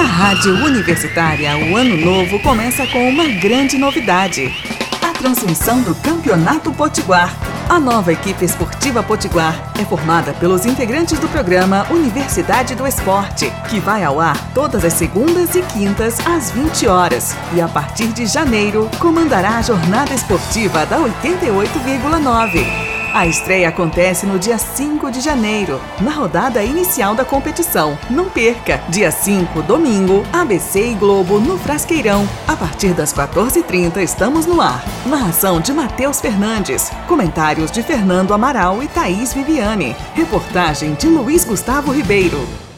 Na Rádio Universitária, o ano novo começa com uma grande novidade. A transmissão do Campeonato Potiguar. A nova equipe esportiva Potiguar é formada pelos integrantes do programa Universidade do Esporte, que vai ao ar todas as segundas e quintas às 20 horas. E a partir de janeiro, comandará a jornada esportiva da 88,9. A estreia acontece no dia 5 de janeiro, na rodada inicial da competição. Não perca! Dia 5, domingo, ABC e Globo no Frasqueirão. A partir das 14h30 estamos no ar. Narração de Matheus Fernandes. Comentários de Fernando Amaral e Thaís Viviane. Reportagem de Luiz Gustavo Ribeiro.